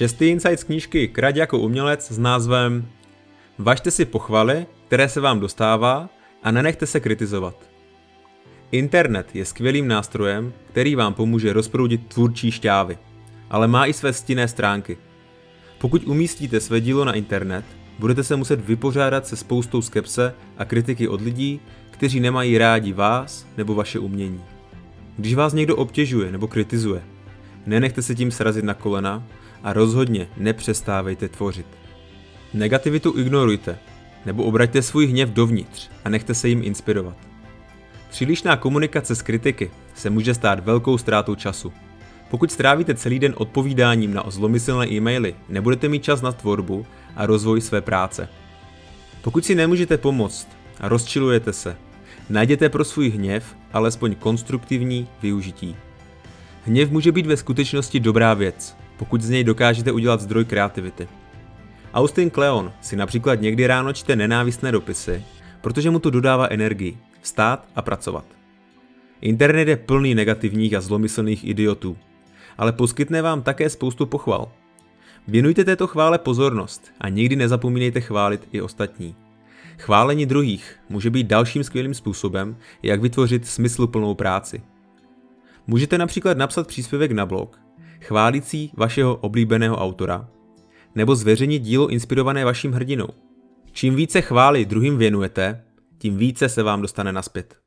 Šestý insight z knížky Krať jako umělec s názvem Važte si pochvaly, které se vám dostává a nenechte se kritizovat. Internet je skvělým nástrojem, který vám pomůže rozproudit tvůrčí šťávy, ale má i své stinné stránky. Pokud umístíte své dílo na internet, budete se muset vypořádat se spoustou skepse a kritiky od lidí, kteří nemají rádi vás nebo vaše umění. Když vás někdo obtěžuje nebo kritizuje, nenechte se tím srazit na kolena a rozhodně nepřestávejte tvořit. Negativitu ignorujte, nebo obraťte svůj hněv dovnitř a nechte se jim inspirovat. Přílišná komunikace s kritiky se může stát velkou ztrátou času. Pokud strávíte celý den odpovídáním na zlomyslné e-maily, nebudete mít čas na tvorbu a rozvoj své práce. Pokud si nemůžete pomoct a rozčilujete se, najděte pro svůj hněv alespoň konstruktivní využití. Hněv může být ve skutečnosti dobrá věc, pokud z něj dokážete udělat zdroj kreativity. Austin Kleon si například někdy ráno čte nenávistné dopisy, protože mu to dodává energii, vstát a pracovat. Internet je plný negativních a zlomyslných idiotů, ale poskytne vám také spoustu pochval. Věnujte této chvále pozornost a nikdy nezapomínejte chválit i ostatní. Chválení druhých může být dalším skvělým způsobem, jak vytvořit smysluplnou práci. Můžete například napsat příspěvek na blog, chválící vašeho oblíbeného autora, nebo zveřejnit dílo inspirované vaším hrdinou. Čím více chvály druhým věnujete, tím více se vám dostane naspět.